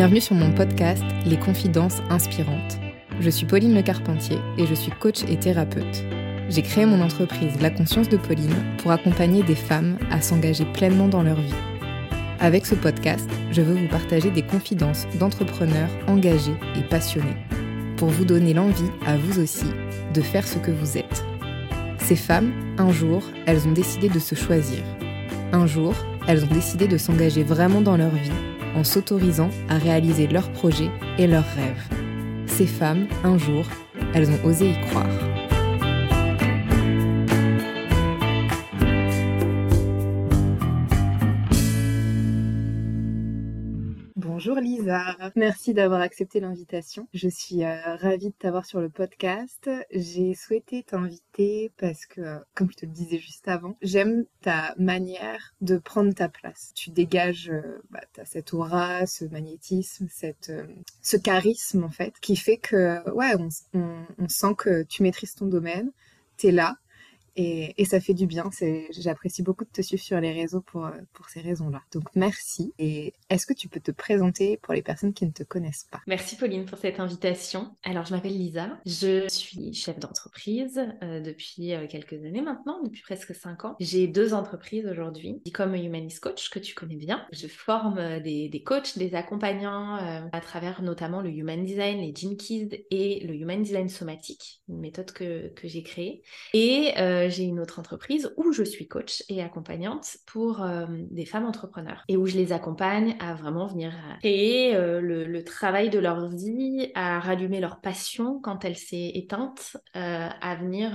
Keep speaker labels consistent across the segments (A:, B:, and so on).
A: Bienvenue sur mon podcast Les Confidences Inspirantes. Je suis Pauline Le Carpentier et je suis coach et thérapeute. J'ai créé mon entreprise La Conscience de Pauline pour accompagner des femmes à s'engager pleinement dans leur vie. Avec ce podcast, je veux vous partager des confidences d'entrepreneurs engagés et passionnés pour vous donner l'envie, à vous aussi, de faire ce que vous êtes. Ces femmes, un jour, elles ont décidé de se choisir. Un jour, elles ont décidé de s'engager vraiment dans leur vie en s'autorisant à réaliser leurs projets et leurs rêves. Ces femmes, un jour, elles ont osé y croire. Lisa, merci d'avoir accepté l'invitation. Je suis euh, ravie de t'avoir sur le podcast. J'ai souhaité t'inviter parce que, euh, comme je te le disais juste avant, j'aime ta manière de prendre ta place. Tu dégages euh, bah, as cette aura, ce magnétisme, cette, ce charisme en fait, qui fait que ouais, on, sent que tu maîtrises ton domaine, tu es là, et, ça fait du bien. J'apprécie beaucoup de te suivre sur les réseaux pour, euh, pour ces raisons-là. Donc merci. Et est-ce que tu peux te présenter pour les personnes qui ne te connaissent pas?
B: Merci Pauline pour cette invitation. Alors je m'appelle Lisa. Je suis chef d'entreprise euh, depuis euh, quelques années maintenant, depuis presque cinq ans. J'ai deux entreprises aujourd'hui. Comme Humanist Coach que tu connais bien. Je forme des, des coachs, des accompagnants à travers notamment le Human Design, les Gene Keys et le Human Design somatique, une méthode que, que j'ai créée. Et j'ai une autre entreprise où je suis coach et accompagnante pour euh, des femmes entrepreneurs et où je les accompagne à vraiment venir créer euh, le, travail de leur vie, à rallumer leur passion quand elle s'est éteinte, euh, à venir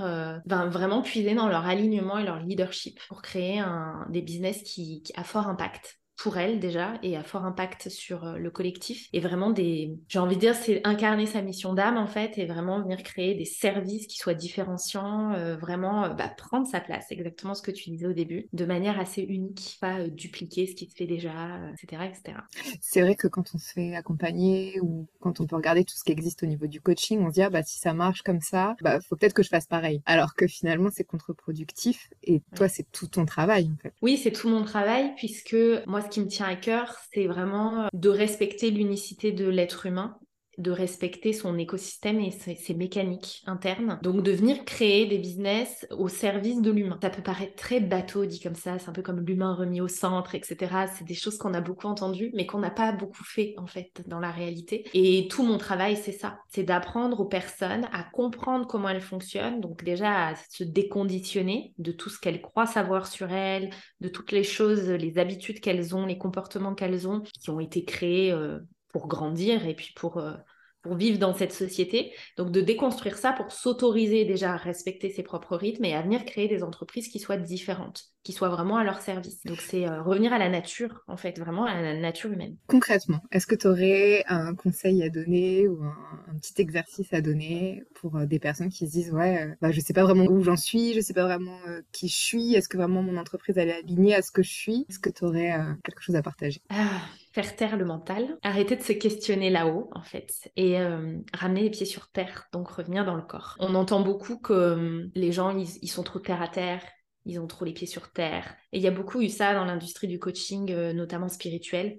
B: vraiment puiser dans leur alignement et leur leadership pour créer des business qui a fort impact pour elle déjà et a fort impact sur euh, le collectif. Et vraiment des j'ai envie de dire c'est incarner sa mission d'âme en fait et vraiment venir créer des services qui soient différenciants euh, vraiment euh, bah, prendre sa place. Exactement ce que tu disais au début de manière assez unique pas dupliquer ce qui se fait déjà etc etc
A: c'est vrai que quand on se fait accompagner ou quand on peut regarder tout ce qui existe au niveau du coaching on se dit ah, bah si ça marche comme ça bah faut peut-être que je fasse pareil. Alors que finalement c'est contre-productif et toi c'est tout ton travail en fait.
B: Oui c'est tout mon travail puisque moi ce qui me tient à cœur, c'est vraiment de respecter l'unicité de l'être humain de respecter son écosystème et ses, mécaniques internes. Donc de venir créer des business au service de l'humain. Ça peut paraître très bateau dit comme ça, c'est un peu comme l'humain remis au centre, etc. C'est des choses qu'on a beaucoup entendues, mais qu'on n'a pas beaucoup fait en fait dans la réalité. Et tout mon travail, c'est ça, c'est d'apprendre aux personnes à comprendre comment elles fonctionnent, donc déjà à se déconditionner de tout ce qu'elles croient savoir sur elles, de toutes les choses, les habitudes qu'elles ont, les comportements qu'elles ont, qui ont été créés euh, pour grandir et puis pour, euh, pour vivre dans cette société. Donc de déconstruire ça pour s'autoriser déjà à respecter ses propres rythmes et à venir créer des entreprises qui soient différentes, qui soient vraiment à leur service. Donc c'est euh, revenir à la nature, en fait, vraiment à la nature humaine.
A: Concrètement, est-ce que tu aurais un conseil à donner ou un, petit exercice à donner pour euh, des personnes qui se disent ouais, bah, je sais pas vraiment où j'en suis, je sais pas vraiment qui je suis, est-ce que vraiment mon entreprise elle est alignée à ce que je suis? Est-ce que tu aurais quelque chose à partager?
B: Ah faire taire le mental, arrêter de se questionner là-haut en fait et euh, ramener les pieds sur terre, donc revenir dans le corps. On entend beaucoup que euh, les gens ils, sont trop terre à terre, ils ont trop les pieds sur terre et il y a beaucoup eu ça dans l'industrie du coaching, euh, notamment spirituel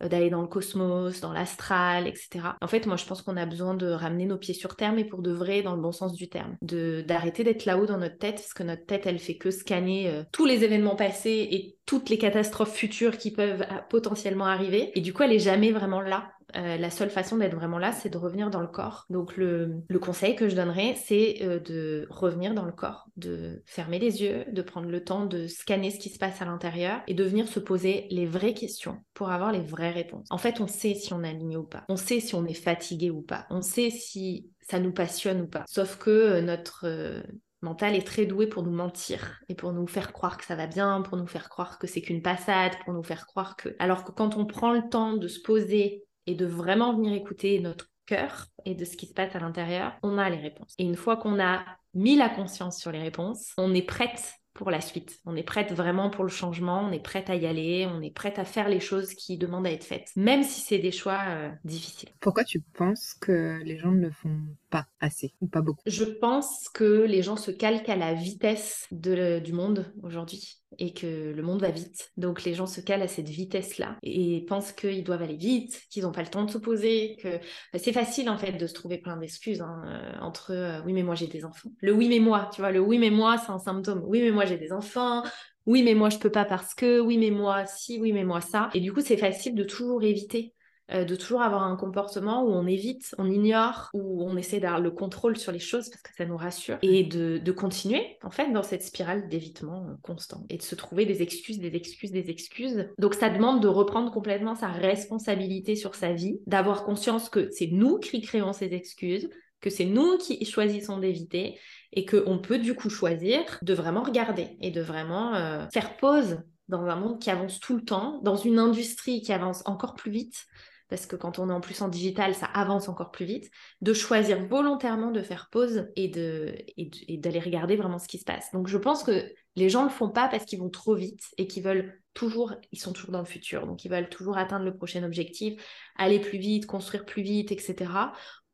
B: d'aller dans le cosmos, dans l'astral, etc. En fait, moi, je pense qu'on a besoin de ramener nos pieds sur terre, mais pour de vrai, dans le bon sens du terme. De d'arrêter d'être là-haut dans notre tête, parce que notre tête, elle fait que scanner tous les événements passés et toutes les catastrophes futures qui peuvent euh, potentiellement arriver. Et du coup, elle est jamais vraiment là. Euh, la seule façon d'être vraiment là, c'est de revenir dans le corps. Donc le, conseil que je donnerais, c'est euh, de revenir dans le corps, de fermer les yeux, de prendre le temps de scanner ce qui se passe à l'intérieur et de venir se poser les vraies questions pour avoir les vraies réponses. En fait, on sait si on est aligné ou pas. On sait si on est fatigué ou pas. On sait si ça nous passionne ou pas. Sauf que notre mental est très doué pour nous mentir et pour nous faire croire que ça va bien, pour nous faire croire que c'est qu'une passade, pour nous faire croire que... Alors que quand on prend le temps de se poser et de vraiment venir écouter notre cœur et de ce qui se passe à l'intérieur, on a les réponses. Et une fois qu'on a mis la conscience sur les réponses, on est prête pour la suite. On est prête vraiment pour le changement, on est prête à y aller, on est prête à faire les choses qui demandent à être faites, même si c'est des choix euh, difficiles.
A: Pourquoi tu penses que les gens ne le font pas assez ou pas beaucoup?
B: Je pense que les gens se calquent à la vitesse de, du monde aujourd'hui et que le monde va vite. Donc les gens se calent à cette vitesse-là et pensent qu'ils doivent aller vite, qu'ils n'ont pas le temps de se poser, que bah, c'est facile en fait de se trouver plein d'excuses hein, euh, entre euh, oui mais moi j'ai des enfants. Le oui mais moi, tu vois, le oui mais moi c'est un symptôme. Oui mais moi j'ai des enfants. Oui mais moi je peux pas parce que. Oui mais moi si. Oui mais moi ça. Et du coup c'est facile de toujours éviter euh, de toujours avoir un comportement où on évite, on ignore, où on essaie d'avoir le contrôle sur les choses parce que ça nous rassure, et de, continuer en fait dans cette spirale d'évitement constant et de se trouver des excuses, des excuses, des excuses. Donc ça demande de reprendre complètement sa responsabilité sur sa vie, d'avoir conscience que c'est nous qui créons ces excuses, que c'est nous qui choisissons d'éviter et qu'on peut du coup choisir de vraiment regarder et de vraiment euh, faire pause dans un monde qui avance tout le temps, dans une industrie qui avance encore plus vite, parce que quand on est en plus en digital, ça avance encore plus vite, de choisir volontairement de faire pause et, d'aller regarder vraiment ce qui se passe. Donc je pense que les gens ne le font pas parce qu'ils vont trop vite et qu'ils veulent toujours, ils sont toujours dans le futur, donc ils veulent toujours atteindre le prochain objectif, aller plus vite, construire plus vite, etc.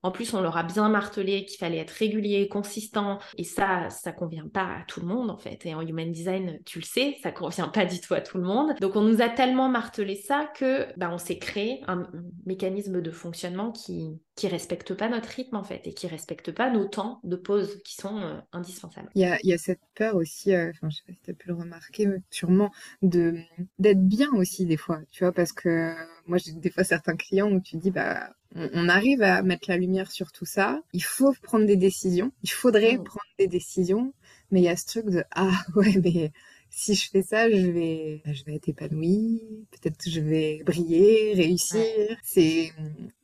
B: En plus, on leur a bien martelé qu'il fallait être régulier, consistant, et ça, ça convient pas à tout le monde en fait. Et en human design, tu le sais, ça convient pas du tout à tout le monde. Donc on nous a tellement martelé ça que bah, on s'est créé un, mécanisme de fonctionnement qui qui respecte pas notre rythme en fait et qui respecte pas nos temps de pause qui sont euh, indispensables.
A: Il y a, y a, cette peur aussi, euh, enfin je sais pas si tu as pu le remarquer, sûrement de d'être bien aussi des fois, tu vois, parce que moi j'ai des fois certains clients où tu dis bah on, arrive à mettre la lumière sur tout ça. Il faut prendre des décisions. Il faudrait mm. prendre des décisions. Mais il y a ce truc de ah ouais, mais si je fais ça, je vais, bah, je vais être épanouie. Peut-être que je vais briller, réussir. C'est,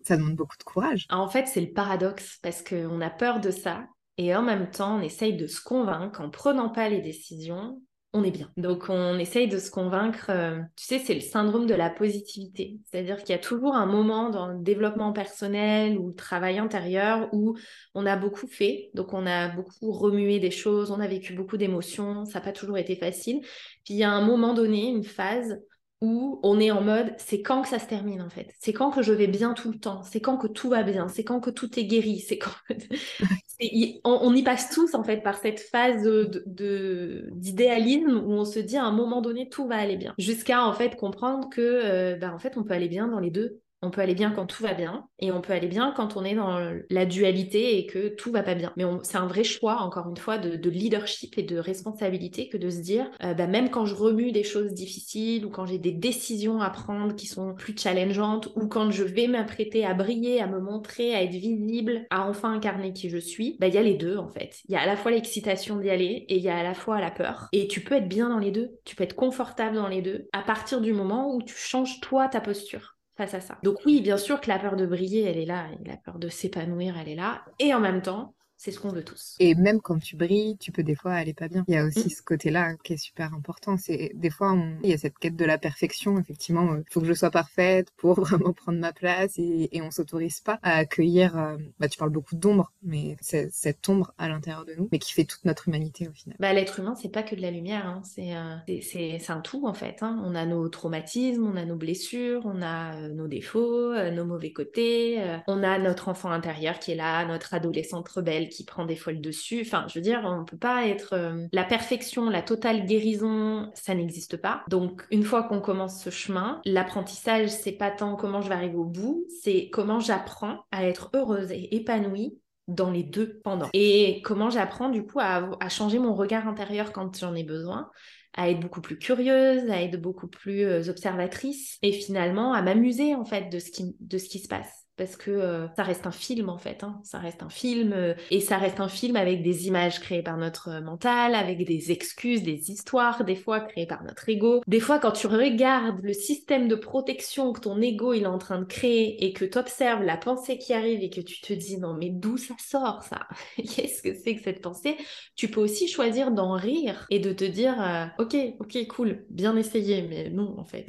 A: ça demande beaucoup de courage.
B: En fait, c'est le paradoxe parce qu'on a peur de ça. Et en même temps, on essaye de se convaincre en prenant pas les décisions on est bien. Donc on essaye de se convaincre, euh, tu sais, c'est le syndrome de la positivité. C'est-à-dire qu'il y a toujours un moment dans le développement personnel ou le travail intérieur où on a beaucoup fait, donc on a beaucoup remué des choses, on a vécu beaucoup d'émotions, ça n'a pas toujours été facile. Puis il y a un moment donné, une phase où on est en mode c'est quand que ça se termine en fait. C'est quand que je vais bien tout le temps. C'est quand que tout va bien. C'est quand que tout est guéri. C'est quand on, y passe tous en fait par cette phase d'idéalisme où on se dit à un moment donné tout va aller bien. Jusqu'à en fait comprendre que euh, bah, en fait on peut aller bien dans les deux on peut aller bien quand tout va bien et on peut aller bien quand on est dans la dualité et que tout va pas bien. Mais c'est un vrai choix, encore une fois, de, leadership et de responsabilité que de se dire, euh, bah, même quand je remue des choses difficiles ou quand j'ai des décisions à prendre qui sont plus challengeantes ou quand je vais m'apprêter à briller, à me montrer, à être visible, à enfin incarner qui je suis, bah, il y a les deux en fait. Il y a à la fois l'excitation d'y aller et il y a à la fois la peur. Et tu peux être bien dans les deux, tu peux être confortable dans les deux à partir du moment où tu changes toi ta posture à ça. Donc oui, bien sûr que la peur de briller, elle est là, et la peur de s'épanouir, elle est là. Et en même temps, c'est ce qu'on veut tous.
A: Et même quand tu brilles, tu peux des fois aller pas bien. Il y a aussi mm. ce côté-là qui est super important. C'est des fois, il y a cette quête de la perfection. Effectivement, il faut que je sois parfaite pour vraiment prendre ma place et, et on s'autorise pas à accueillir. Euh, bah, tu parles beaucoup d'ombre, mais c'est cette ombre à l'intérieur de nous, mais qui fait toute notre humanité au final.
B: Bah, l'être humain, c'est pas que de la lumière. Hein. Euh, c'est c'est un tout en fait. Hein. On a nos traumatismes, on a nos blessures, on a euh, nos défauts, nos mauvais côtés. on a notre enfant intérieur qui est là, notre adolescente rebelle qui prend des fois le dessus. Enfin, je veux dire, on ne peut pas être... Euh, la perfection, la totale guérison, ça n'existe pas. Donc, une fois qu'on commence ce chemin, l'apprentissage, c'est pas tant comment je vais arriver au bout, c'est comment j'apprends à être heureuse et épanouie dans les deux pendant. Et comment j'apprends du coup à, changer mon regard intérieur quand j'en ai besoin, à être beaucoup plus curieuse, à être beaucoup plus euh, observatrice et finalement à m'amuser en fait de ce qui se passe parce que euh, ça reste un film en fait, hein. ça reste un film euh, et ça reste un film avec des images créées par notre euh, mental, avec des excuses, des histoires des fois créées par notre ego. Des fois quand tu regardes le système de protection que ton ego il est en train de créer et que tu observes la pensée qui arrive et que tu te dis non mais d'où ça sort ça? Qu'est-ce que c'est que cette pensée? Tu peux aussi choisir d'en rire et de te dire ok ok cool bien essayé mais non en fait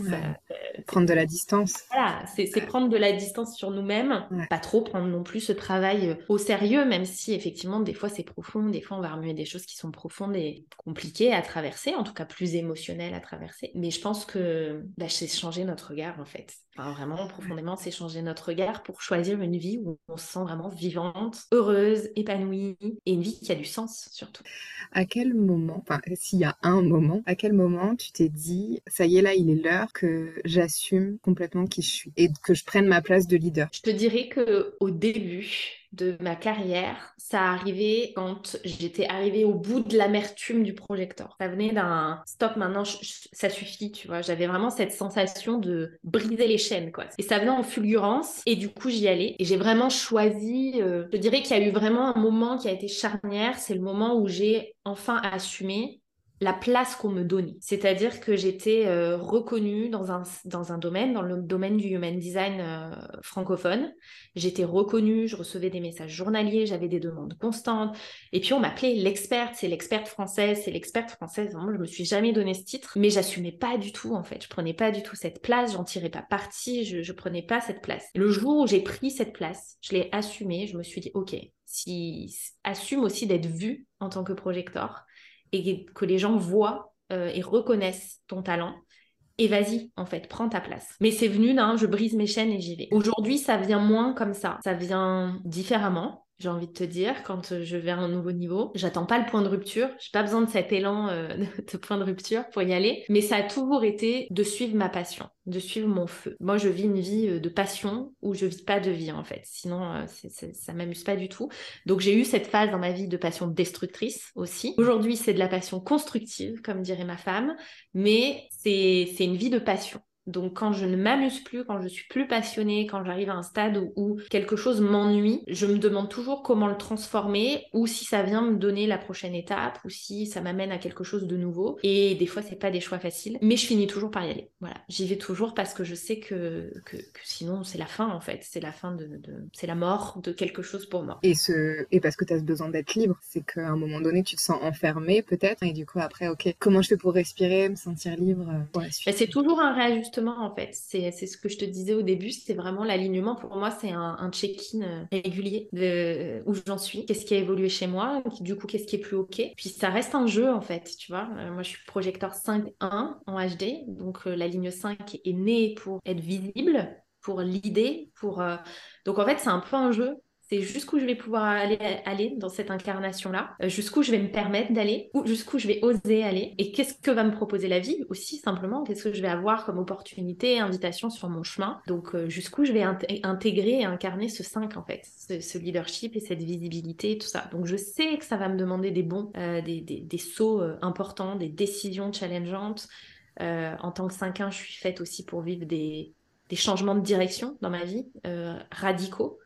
A: prendre de la distance.
B: Voilà c'est prendre de la distance sur nous-mêmes pas trop prendre non plus ce travail euh, au sérieux, même si effectivement des fois c'est profond, des fois on va remuer des choses qui sont profondes et compliquées à traverser, en tout cas plus émotionnelles à traverser. Mais je pense que bah, c'est changer notre regard en fait. Vraiment, profondément, c'est changer notre regard pour choisir une vie où on se sent vraiment vivante, heureuse, épanouie et une vie qui a du sens surtout.
A: À quel moment, enfin, s'il y a un moment, à quel moment tu t'es dit, ça y est, là, il est l'heure que j'assume complètement qui je suis et que je prenne ma place de leader?
B: Je te dirais que au début, de ma carrière, ça arrivait quand j'étais arrivée au bout de l'amertume du projecteur. Ça venait d'un stop maintenant, ça suffit, tu vois. J'avais vraiment cette sensation de briser les chaînes, quoi. Et ça venait en fulgurance, et du coup j'y allais. Et j'ai vraiment choisi, euh, je dirais qu'il y a eu vraiment un moment qui a été charnière, c'est le moment où j'ai enfin assumé la place qu'on me donnait. C'est-à-dire que j'étais euh, reconnue dans un, dans un domaine, dans le domaine du human design euh, francophone. J'étais reconnue, je recevais des messages journaliers, j'avais des demandes constantes. Et puis on m'appelait l'experte, c'est l'experte française, c'est l'experte française. Moi, je me suis jamais donné ce titre, mais j'assumais pas du tout en fait. Je prenais pas du tout cette place, j'en tirais pas parti, je, je prenais pas cette place. Le jour où j'ai pris cette place, je l'ai assumée, je me suis dit ok, si assume aussi d'être vue en tant que projecteur et que les gens voient euh, et reconnaissent ton talent. Et vas-y, en fait, prends ta place. Mais c'est venu d'un je brise mes chaînes et j'y vais. Aujourd'hui, ça vient moins comme ça. Ça vient différemment j'ai envie de te dire, quand euh, je vais à un nouveau niveau. J'attends pas le point de rupture, j'ai pas besoin de cet élan euh, de point de rupture pour y aller, mais ça a toujours été de suivre ma passion, de suivre mon feu. Moi, je vis une vie euh, de passion où je vis pas de vie en fait, sinon ça m'amuse pas du tout. Donc j'ai eu cette phase dans ma vie de passion destructrice aussi. Aujourd'hui, c'est de la passion constructive, comme dirait ma femme, mais c'est une vie de passion. Donc quand je ne m'amuse plus, quand je suis plus passionnée, quand j'arrive à un stade où, quelque chose m'ennuie, je me demande toujours comment le transformer ou si ça vient me donner la prochaine étape ou si ça m'amène à quelque chose de nouveau. Et des fois c'est pas des choix faciles, mais je finis toujours par y aller. Voilà, j'y vais toujours parce que je sais que, que, sinon c'est la fin en fait, c'est la fin de, c'est la mort de quelque chose pour moi.
A: Et ce et parce que tu as besoin d'être libre, c'est qu'à un moment donné tu te sens enfermé peut-être et du coup après ok comment je fais pour respirer, me sentir libre euh, pour la suite?
B: C'est toujours un réajustement en fait. C'est ce que je te disais au début, c'est vraiment l'alignement. Pour moi, c'est un, check-in euh, régulier de où j'en suis, qu'est-ce qui a évolué chez moi, du coup, qu'est-ce qui est plus OK? Puis ça reste un jeu en fait, tu vois. Euh, moi, je suis projecteur 5.1 en HD, donc euh, la ligne 5 est née pour être visible, pour l'idée, pour... Donc en fait, c'est un peu un jeu c'est jusqu'où je vais pouvoir aller, aller dans cette incarnation-là, euh, jusqu'où je vais me permettre d'aller, ou jusqu'où je vais oser aller, et qu'est-ce que va me proposer la vie aussi simplement, qu'est-ce que je vais avoir comme opportunité, invitation sur mon chemin. Donc euh, jusqu'où je vais intégrer et incarner ce 5 en fait, ce, leadership et cette visibilité tout ça. Donc je sais que ça va me demander des bons, euh, des, des, sauts importants, des décisions challengeantes. en tant que 5-1, je suis faite aussi pour vivre des, des changements de direction dans ma vie radicaux.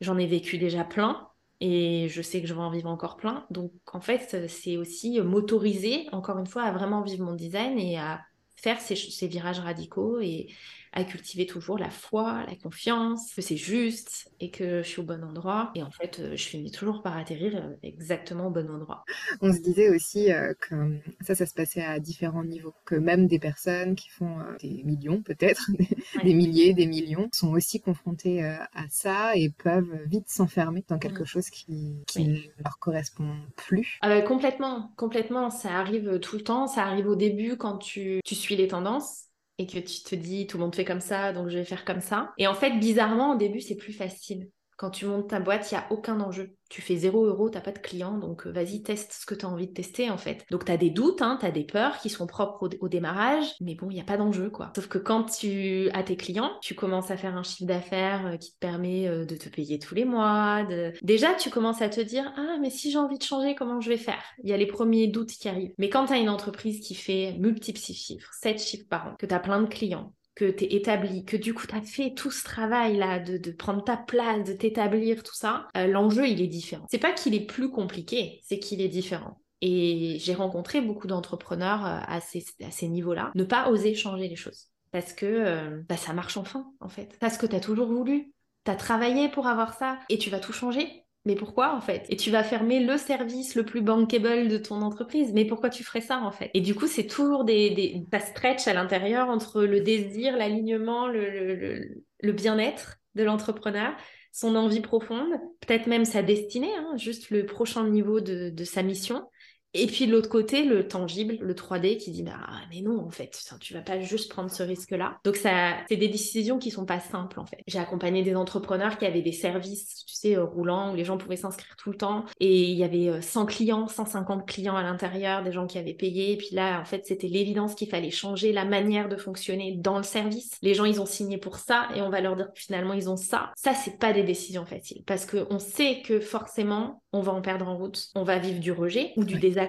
B: J'en ai vécu déjà plein et je sais que je vais en vivre encore plein. Donc en fait, c'est aussi m'autoriser, encore une fois, à vraiment vivre mon design et à faire ces, ces virages radicaux et, à cultiver toujours la foi, la confiance, que c'est juste et que je suis au bon endroit. Et en fait, euh, je finis toujours par atterrir euh, exactement au bon endroit.
A: On se disait aussi euh, que ça, ça se passait à différents niveaux, que même des personnes qui font des millions peut-être, des milliers, des millions, sont aussi confrontées à ça et peuvent vite s'enfermer dans quelque mm. chose qui, ne leur correspond plus.
B: Ah bah, complètement, complètement. Ça arrive tout le temps. Ça arrive au début quand tu, tu suis les tendances et que tu te dis tout le monde fait comme ça, donc je vais faire comme ça. Et en fait, bizarrement, au début, c'est plus facile. Quand tu montes ta boîte, il n'y a aucun enjeu. Tu fais 0 euros, n'as pas de clients, donc euh, vas-y, teste ce que tu as envie de tester en fait. Donc tu as des doutes, hein, tu as des peurs qui sont propres au, démarrage, mais bon, il n'y a pas d'enjeu quoi. Sauf que quand tu as tes clients, tu commences à faire un chiffre d'affaires euh, qui te permet euh, de te payer tous les mois. Déjà, tu commences à te dire, ah, mais si j'ai envie de changer, comment je vais faire? Il y a les premiers doutes qui arrivent. Mais quand tu as une entreprise qui fait multiples chiffres, 7 chiffres par an, que tu as plein de clients, que tu es établi, que du coup tu as fait tout ce travail-là de, prendre ta place, de t'établir, tout ça, euh, l'enjeu il est différent. C'est pas qu'il est plus compliqué, c'est qu'il est différent. Et j'ai rencontré beaucoup d'entrepreneurs euh, à ces, niveaux-là, ne pas oser changer les choses. Parce que euh, bah, ça marche enfin, en fait. Parce que tu as toujours voulu, tu as travaillé pour avoir ça, et tu vas tout changer. Mais pourquoi en fait? Et tu vas fermer le service le plus bankable de ton entreprise. Mais pourquoi tu ferais ça en fait? Et du coup, c'est toujours des, des ça stretch à l'intérieur entre le désir, l'alignement, le, le, bien-être de l'entrepreneur, son envie profonde, peut-être même sa destinée, hein, juste le prochain niveau de, de sa mission Et puis de l'autre côté, le tangible, le 3D qui dit bah mais non en fait, tu vas pas juste prendre ce risque-là. Donc ça, c'est des décisions qui sont pas simples en fait. J'ai accompagné des entrepreneurs qui avaient des services, tu sais, euh, roulants où les gens pouvaient s'inscrire tout le temps et il y avait 100 euh, clients, 150 clients à l'intérieur, des gens qui avaient payé. Et puis là, en fait, c'était l'évidence qu'il fallait changer la manière de fonctionner dans le service. Les gens, ils ont signé pour ça et on va leur dire que finalement ils ont ça. Ça, c'est pas des décisions faciles parce que on sait que forcément on va en perdre en route, on va vivre du rejet ou du désaccord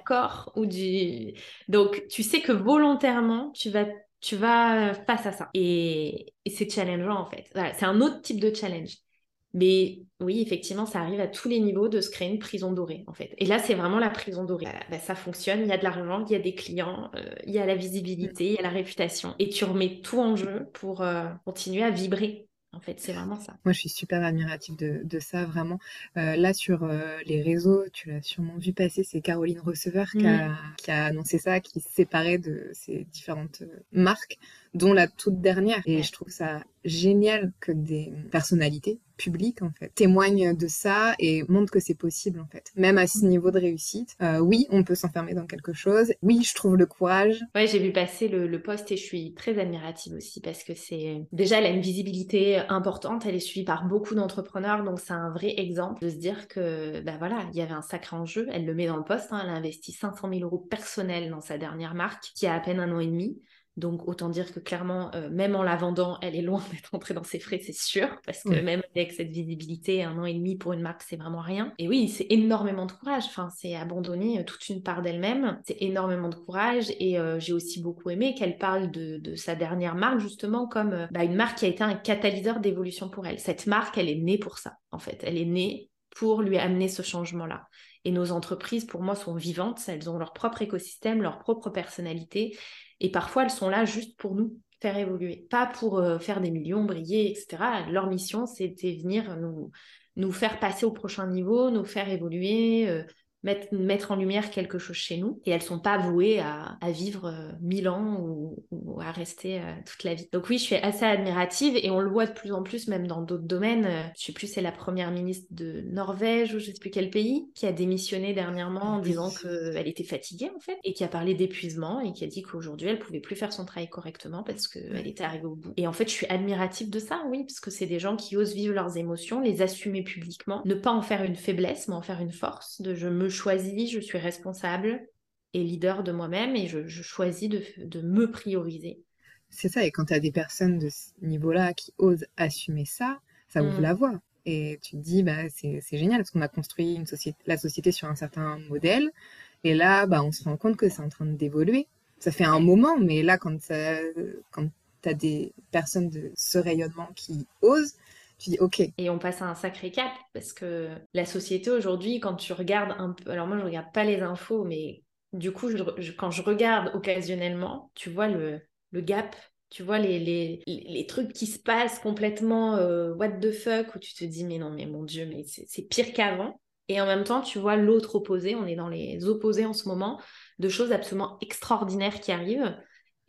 B: ou du donc tu sais que volontairement tu vas tu vas face à ça et, c'est challengeant en fait c'est un autre type de challenge mais oui, effectivement, ça arrive à tous les niveaux de se créer une prison dorée, en fait. Et là, c'est vraiment la prison dorée. Bah, bah, ça fonctionne, il y a de l'argent, il y a des clients, euh, il y a la visibilité, il y a la réputation. Et tu remets tout en jeu pour euh, continuer à vibrer en fait, c'est vraiment ça.
A: Moi, je suis super admirative de, ça, vraiment. Euh, là, sur euh, les réseaux, tu l'as sûrement vu passer, c'est Caroline Receveur qui, a, mm. qui, a, annoncé ça, qui se séparait de ces différentes euh, marques dont la toute dernière. Et je trouve ça génial que des personnalités publiques, en fait, témoignent de ça et montrent que c'est possible, en fait. Même à ce niveau de réussite, euh, oui, on peut s'enfermer dans quelque chose. Oui, je trouve le courage.
B: Ouais, j'ai vu passer le, le post et je suis très admirative aussi parce que c'est déjà elle a une visibilité importante, elle est suivie par beaucoup d'entrepreneurs, donc c'est un vrai exemple de se dire que, ben voilà, il y avait un sacré enjeu. Elle le met dans le poste, hein, elle a investi 500 000 euros personnels dans sa dernière marque qui a à peine un an et demi. Donc autant dire que clairement, euh, même en la vendant, elle est loin d'être entrée dans ses frais, c'est sûr, parce que même avec cette visibilité, un an et demi pour une marque, c'est vraiment rien. Et oui, c'est énormément de courage. Enfin, c'est abandonner euh, toute une part d'elle-même. C'est énormément de courage. Et euh, j'ai aussi beaucoup aimé qu'elle parle de, sa dernière marque justement comme bah, une marque qui a été un catalyseur d'évolution pour elle. Cette marque, elle est née pour ça, en fait. Elle est née pour lui amener ce changement-là. Et nos entreprises, pour moi, sont vivantes. Elles ont leur propre écosystème, leur propre personnalité. Et parfois, elles sont là juste pour nous faire évoluer, pas pour euh, faire des millions, briller, etc. Leur mission, c'était venir nous, nous faire passer au prochain niveau, nous faire évoluer, euh, mettre, mettre en lumière quelque chose chez nous. Et elles sont pas vouées à, à vivre euh, mille ans ou, ou, à rester euh, toute la vie. Donc oui, je suis assez admirative et on le voit de plus en plus même dans d'autres domaines. Euh, je sais plus, c'est la première ministre de Norvège ou je sais plus quel pays qui a démissionné dernièrement en disant qu'elle était fatiguée en fait et qui a parlé d'épuisement et qui a dit qu'aujourd'hui elle pouvait plus faire son travail correctement parce qu'elle était arrivée au bout. Et en fait, je suis admirative de ça, oui, parce que c'est des gens qui osent vivre leurs émotions, les assumer publiquement, ne pas en faire une faiblesse, mais en faire une force, de je me choisis, je suis responsable et leader de moi-même et je, choisis de, me prioriser.
A: C'est ça, et quand tu as des personnes de ce niveau-là qui osent assumer ça, ça ouvre mm. la voie. Et tu te dis, bah, c'est génial parce qu'on a construit une société, la société sur un certain modèle. Et là, bah, on se rend compte que c'est en train d'évoluer. Ça fait un moment, mais là, quand, quand tu as des personnes de ce rayonnement qui osent, tu dis ok.
B: Et on passe à un sacré cap parce que la société aujourd'hui, quand tu regardes un peu, alors moi je regarde pas les infos, mais du coup, quand je regarde occasionnellement, tu vois le, le gap tu vois les, les, les, trucs qui se passent complètement euh, what the fuck où tu te dis mais non mais mon dieu mais c'est pire qu'avant. Et en même temps tu vois l'autre opposé on est dans les opposés en ce moment de choses absolument extraordinaires qui arrivent.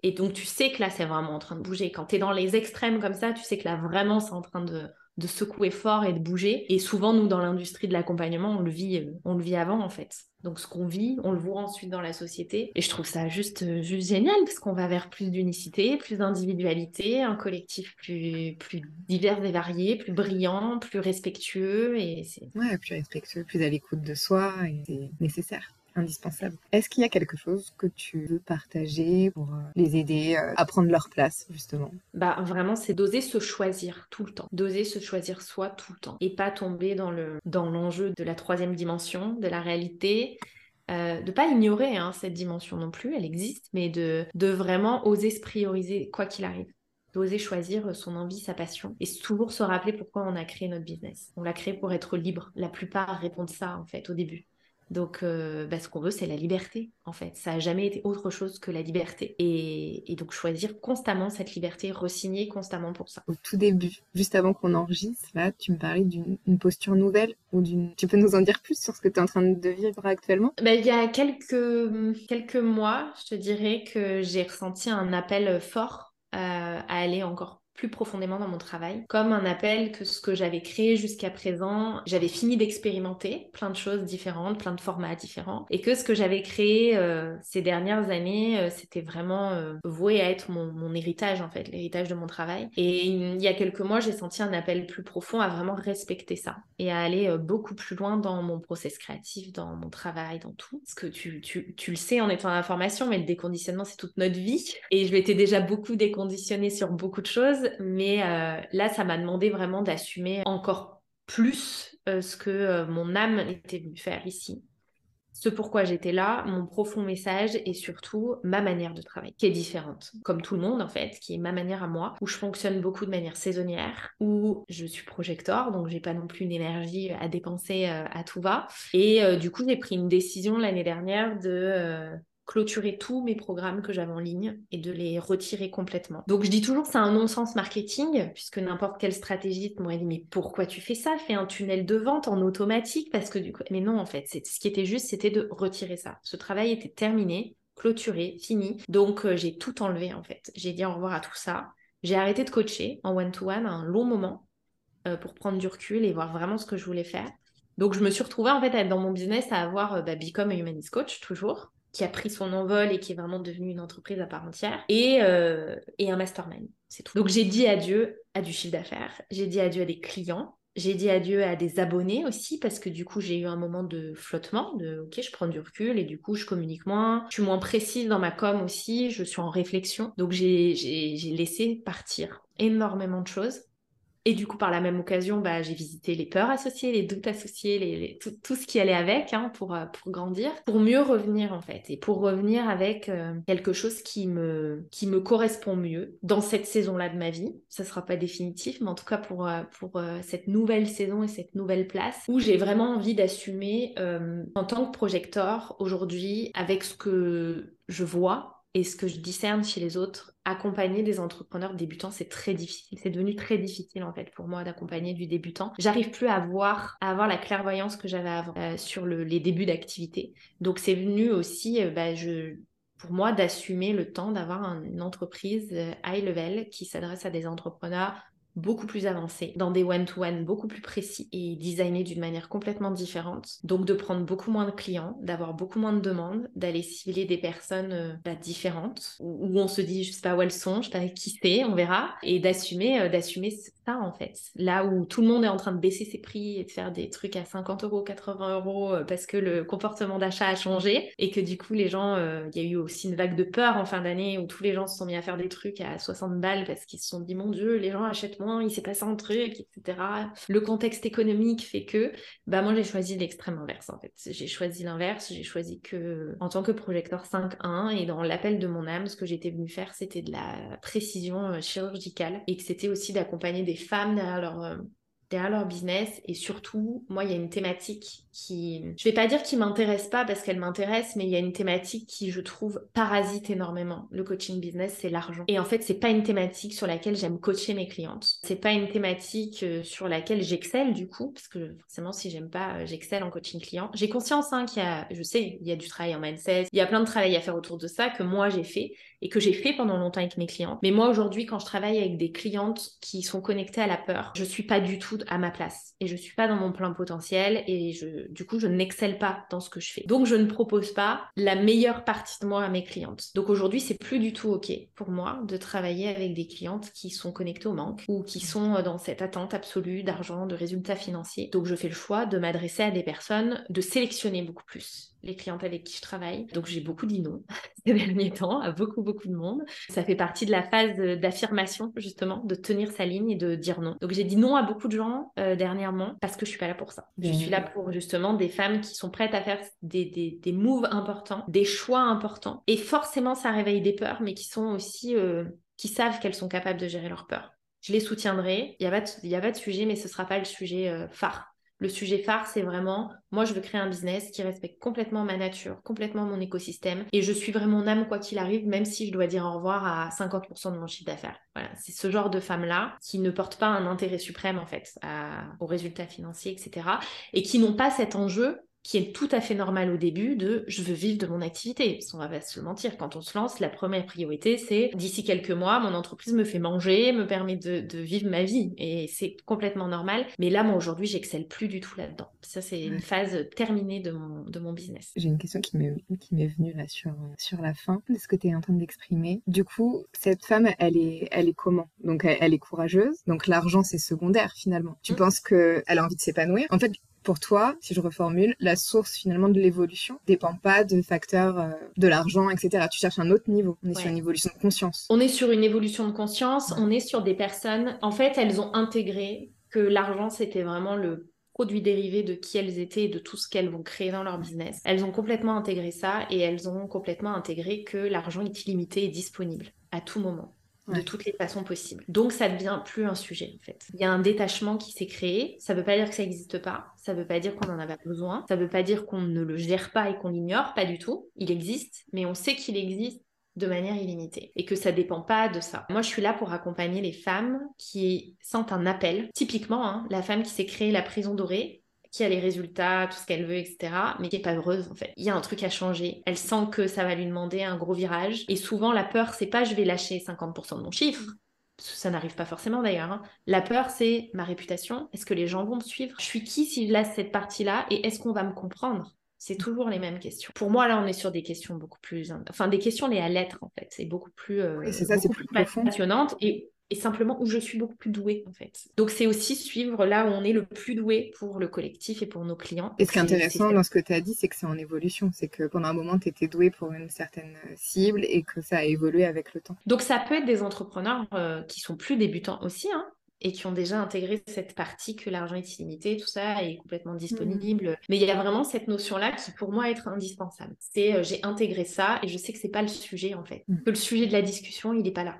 B: Et donc tu sais que là c'est vraiment en train de bouger. Quand tu es dans les extrêmes comme ça tu sais que là vraiment c'est en train de de secouer fort et de bouger. Et souvent, nous, dans l'industrie de l'accompagnement, on le vit, euh, on le vit avant, en fait. Donc, ce qu'on vit, on le voit ensuite dans la société. Et je trouve ça juste, euh, juste génial parce qu'on va vers plus d'unicité, plus d'individualité, un collectif plus, plus divers et varié, plus brillant, plus respectueux. Et.
A: Ouais, plus respectueux, plus à l'écoute de soi. Et c'est nécessaire indispensable. Est-ce qu'il y a quelque chose que tu veux partager pour euh, les aider euh, à prendre leur place, justement?
B: Bah vraiment, c'est d'oser se choisir tout le temps, d'oser se choisir soi tout le temps et pas tomber dans le dans l'enjeu de la troisième dimension, de la réalité. Euh, de pas ignorer hein, cette dimension non plus, elle existe, mais de, de vraiment oser se prioriser quoi qu'il arrive d'oser choisir son envie, sa passion et toujours se rappeler pourquoi on a créé notre business. On l'a créé pour être libre. La plupart répondent ça en fait au début. Donc, euh, bah, ce qu'on veut, c'est la liberté, en fait. Ça n'a jamais été autre chose que la liberté. Et, donc, choisir constamment cette liberté, resigner constamment pour ça.
A: Au tout début, juste avant qu'on enregistre, là, tu me parlais d'une posture nouvelle ou d'une. Tu peux nous en dire plus sur ce que tu es en train de vivre actuellement?
B: Bah, Il y a quelques, quelques mois, je te dirais que j'ai ressenti un appel fort euh, à aller encore plus profondément dans mon travail, comme un appel que ce que j'avais créé jusqu'à présent, j'avais fini d'expérimenter plein de choses différentes, plein de formats différents, et que ce que j'avais créé euh, ces dernières années, euh, c'était vraiment euh, voué à être mon, héritage en fait, l'héritage de mon travail. Et il y a quelques mois, j'ai senti un appel plus profond à vraiment respecter ça et à aller beaucoup plus loin dans mon process créatif, dans mon travail, dans tout. Parce que tu, tu, le sais en étant dans la formation, mais le déconditionnement, c'est toute notre vie. Et je m'étais déjà beaucoup déconditionnée sur beaucoup de choses mais euh, là, ça m'a demandé vraiment d'assumer encore plus euh, ce que euh, mon âme était venue faire ici. Ce pourquoi j'étais là, mon profond message et surtout ma manière de travailler, qui est différente, comme tout le monde en fait, qui est ma manière à moi, où je fonctionne beaucoup de manière saisonnière, où je suis projecteur, donc j'ai pas non plus une énergie à dépenser à tout va. Et du coup, j'ai pris une décision l'année dernière de clôturer tous mes programmes que j'avais en ligne et de les retirer complètement. Donc je dis toujours que c'est un non-sens marketing, puisque n'importe quel stratégiste m'aurait dit mais pourquoi tu fais ça? Fais un tunnel de vente en automatique parce que du coup... Mais non en fait, ce qui était juste, c'était de retirer ça. Ce travail était terminé, clôturé, fini. Donc euh, j'ai tout enlevé en fait. J'ai dit au revoir à tout ça. J'ai arrêté de coacher en one-to-one un long moment euh, pour prendre du recul et voir vraiment ce que je voulais faire. Donc je me suis retrouvée en fait à être dans mon business à avoir euh, bah, Become a Humanist Coach toujours qui a pris son envol et qui est vraiment devenue une entreprise à part entière, et, euh, et un mastermind. C'est tout. Donc j'ai dit adieu à du chiffre d'affaires, j'ai dit adieu à des clients, j'ai dit adieu à des abonnés aussi parce que du coup j'ai eu un moment de flottement, de ok je prends du recul et du coup je communique moins, je suis moins précise dans ma com aussi, je suis en réflexion. Donc j'ai laissé partir énormément de choses et du coup, par la même occasion, bah, j'ai visité les peurs associées, les doutes associés, les, tout, ce qui allait avec hein, pour, euh, pour grandir, pour mieux revenir en fait, et pour revenir avec euh, quelque chose qui me, qui me correspond mieux dans cette saison-là de ma vie. Ça sera pas définitif, mais en tout cas pour, euh, pour cette nouvelle saison et cette nouvelle place où j'ai vraiment envie d'assumer en tant que projecteur aujourd'hui avec ce que je vois et ce que je discerne chez les autres, accompagner des entrepreneurs débutants, c'est très difficile. C'est devenu très difficile en fait pour moi d'accompagner du débutant. J'arrive plus à voir, à avoir la clairvoyance que j'avais avant euh, sur les débuts d'activité. Donc c'est venu aussi, euh, bah, je, pour moi, d'assumer le temps d'avoir une entreprise euh, high level qui s'adresse à des entrepreneurs beaucoup plus avancé, dans des one-to-one beaucoup plus précis et designés d'une manière complètement différente. Donc de prendre beaucoup moins de clients, d'avoir beaucoup moins de demandes, d'aller cibler des personnes euh, bah, différentes, où, on se dit je sais pas où elles sont, je sais pas qui c'est, on verra, et d'assumer euh, d'assumer ça en fait. Là où tout le monde est en train de baisser ses prix et de faire des trucs à 50 euros, 80 euros euh, parce que le comportement d'achat a changé et que du coup les gens, il y a eu aussi une vague de peur en fin d'année où tous les gens se sont mis à faire des trucs à 60 balles parce qu'ils se sont dit mon dieu les gens achètent il s'est passé un truc, etc. Le contexte économique fait que, bah moi j'ai choisi l'extrême inverse en fait. J'ai choisi l'inverse, j'ai choisi que en tant que projecteur 5.1 et dans l'appel de mon âme, ce que j'étais venue faire, c'était de la précision euh, chirurgicale et que c'était aussi d'accompagner des femmes derrière leur euh, derrière leur business et surtout moi il y a une thématique qui je vais pas dire qui m'intéresse pas parce qu'elle m'intéresse mais il y a une thématique qui je trouve parasite énormément le coaching business c'est l'argent. Et en fait c'est pas une thématique sur laquelle j'aime coacher mes clientes. C'est pas une thématique euh, sur laquelle j'excelle du coup parce que forcément si j'aime pas euh, j'excelle en coaching client. J'ai conscience hein, qu'il y a je sais il y a du travail en mindset il y a plein de travail à faire autour de ça que moi j'ai fait et que j'ai fait pendant longtemps avec mes clientes mais moi aujourd'hui quand je travaille avec des clientes qui sont connectées à la peur je suis pas du tout à ma place et je suis pas dans mon plein potentiel et je, du coup, je n'excelle pas dans ce que je fais. Donc, je ne propose pas la meilleure partie de moi à mes clientes. Donc, aujourd'hui, c'est plus du tout OK pour moi de travailler avec des clientes qui sont connectées au manque ou qui sont dans cette attente absolue d'argent, de résultats financiers. Donc, je fais le choix de m'adresser à des personnes, de sélectionner beaucoup plus les clientes avec qui je travaille. Donc j'ai beaucoup dit non ces derniers temps à beaucoup beaucoup de monde. Ça fait partie de la phase d'affirmation justement, de tenir sa ligne et de dire non. Donc j'ai dit non à beaucoup de gens euh, dernièrement parce que je suis pas là pour ça. Je suis là pour justement des femmes qui sont prêtes à faire des, des, des moves importants, des choix importants. Et forcément ça réveille des peurs, mais qui sont aussi euh, qui savent qu'elles sont capables de gérer leurs peurs. Je les soutiendrai. Il n'y a, pas de, a pas de sujet, mais ce sera pas le sujet euh, phare le sujet phare, c'est vraiment, moi, je veux créer un business qui respecte complètement ma nature, complètement mon écosystème. Et je suivrai mon âme quoi qu'il arrive, même si je dois dire au revoir à 50% de mon chiffre d'affaires. Voilà, c'est ce genre de femme-là qui ne porte pas un intérêt suprême, en fait, aux résultats financiers, etc. Et qui n'ont pas cet enjeu qui est tout à fait normal au début de je veux vivre de mon activité. On va pas se mentir, quand on se lance, la première priorité c'est d'ici quelques mois, mon entreprise me fait manger, me permet de, vivre ma vie et c'est complètement normal. Mais là, moi aujourd'hui, j'excelle plus du tout là-dedans. Ça, c'est une phase terminée de mon, de mon business.
A: J'ai une question qui m'est venue là sur, sur la fin de ce que tu es en train d'exprimer. Du coup, cette femme, elle est, elle est comment? Donc, elle, est courageuse. Donc, l'argent, c'est secondaire finalement. Tu mmh. penses qu'elle a envie de s'épanouir? En fait, pour toi, si je reformule, la source finalement de l'évolution dépend pas de facteurs euh, de l'argent, etc. Tu cherches un autre niveau. On est sur une évolution de conscience.
B: On est sur une évolution de conscience. On est sur des personnes. En fait, elles ont intégré que l'argent c'était vraiment le produit dérivé de qui elles étaient et de tout ce qu'elles vont créer dans leur business. Elles ont complètement intégré ça et elles ont complètement intégré que l'argent est illimité et disponible à tout moment de toutes les façons possibles. Donc ça devient plus un sujet en fait. Il y a un détachement qui s'est créé. Ça ne veut pas dire que ça n'existe pas. Ça ne veut pas dire qu'on en a pas besoin. Ça ne veut pas dire qu'on ne le gère pas et qu'on l'ignore. Pas du tout. Il existe, mais on sait qu'il existe de manière illimitée et que ça dépend pas de ça. Moi, je suis là pour accompagner les femmes qui sentent un appel. Typiquement, hein, la femme qui s'est créée la prison dorée, qui a les résultats, tout ce qu'elle veut, etc. Mais qui est pas heureuse en fait. Il y a un truc à changer. Elle sent que ça va lui demander un gros virage. Et souvent, la peur, c'est pas je vais lâcher 50% de mon chiffre. Ça n'arrive pas forcément d'ailleurs. Hein. La peur, c'est ma réputation. Est-ce que les gens vont me suivre? Je suis qui si je laisse cette partie-là? Et est-ce qu'on va me comprendre? C'est toujours les mêmes questions. Pour moi, là, on est sur des questions beaucoup plus, enfin, des questions liées à l'être en fait. C'est beaucoup plus, euh,
A: ça, plus
B: passionnante et et simplement où je suis beaucoup plus douée en fait. Donc c'est aussi suivre là où on est le plus doué pour le collectif et pour nos clients.
A: Et ce qui est intéressant dans ce que tu as dit, c'est que c'est en évolution. C'est que pendant un moment, tu étais doué pour une certaine cible et que ça a évolué avec le temps.
B: Donc ça peut être des entrepreneurs euh, qui sont plus débutants aussi, hein, et qui ont déjà intégré cette partie que l'argent est illimité, tout ça est complètement disponible. Mmh. Mais il y a vraiment cette notion-là qui pour moi est indispensable. C'est euh, j'ai intégré ça et je sais que c'est pas le sujet en fait. Mmh. Que le sujet de la discussion, il n'est pas là.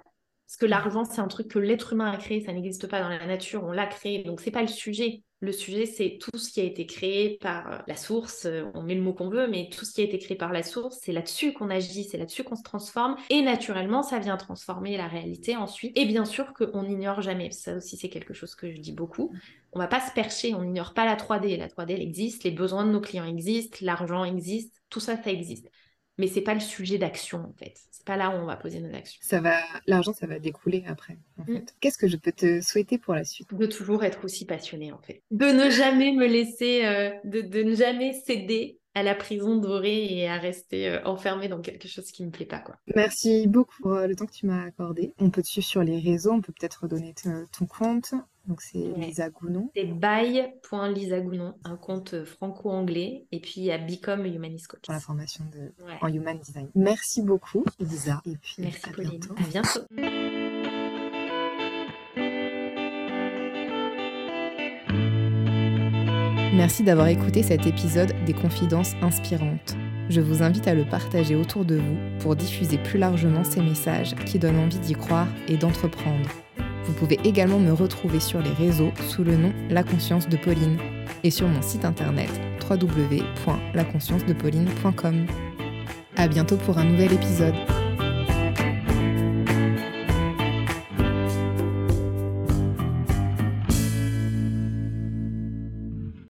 B: Parce que l'argent, c'est un truc que l'être humain a créé, ça n'existe pas dans la nature, on l'a créé. Donc, c'est pas le sujet. Le sujet, c'est tout ce qui a été créé par euh, la source. Euh, on met le mot qu'on veut, mais tout ce qui a été créé par la source, c'est là-dessus qu'on agit, c'est là-dessus qu'on se transforme. Et naturellement, ça vient transformer la réalité ensuite. Et bien sûr qu'on n'ignore jamais. Ça aussi, c'est quelque chose que je dis beaucoup. On va pas se percher, on n'ignore pas la 3D. La 3D, elle existe, les besoins de nos clients existent, l'argent existe, tout ça, ça existe mais c'est pas le sujet d'action en fait. C'est pas là où on va poser nos actions.
A: Ça va, l'argent, ça va découler après. En mm. fait. Qu'est-ce que je peux te souhaiter pour la suite?
B: De toujours être aussi passionné en fait. De ne jamais me laisser, euh, de, ne jamais céder à la prison dorée et à rester euh, enfermé dans quelque chose qui me plaît pas quoi.
A: Merci beaucoup pour euh, le temps que tu m'as accordé. On peut te suivre sur les réseaux, on peut peut-être redonner ton compte. Donc c'est Lisa Gounon.
B: C'est by.lisagounon, un compte franco-anglais. Et puis il y a Become Human Coach.
A: Pour la formation de... en Human Design. Merci beaucoup Lisa. Et puis
B: Merci
A: à
B: Pauline.
A: Bientôt.
B: À bientôt.
A: Merci d'avoir écouté cet épisode des Confidences inspirantes. Je vous invite à le partager autour de vous pour diffuser plus largement ces messages qui donnent envie d'y croire et d'entreprendre. Vous pouvez également me retrouver sur les réseaux sous le nom La Conscience de Pauline et sur mon site internet www.laconsciencedePauline.com. À bientôt pour un nouvel épisode.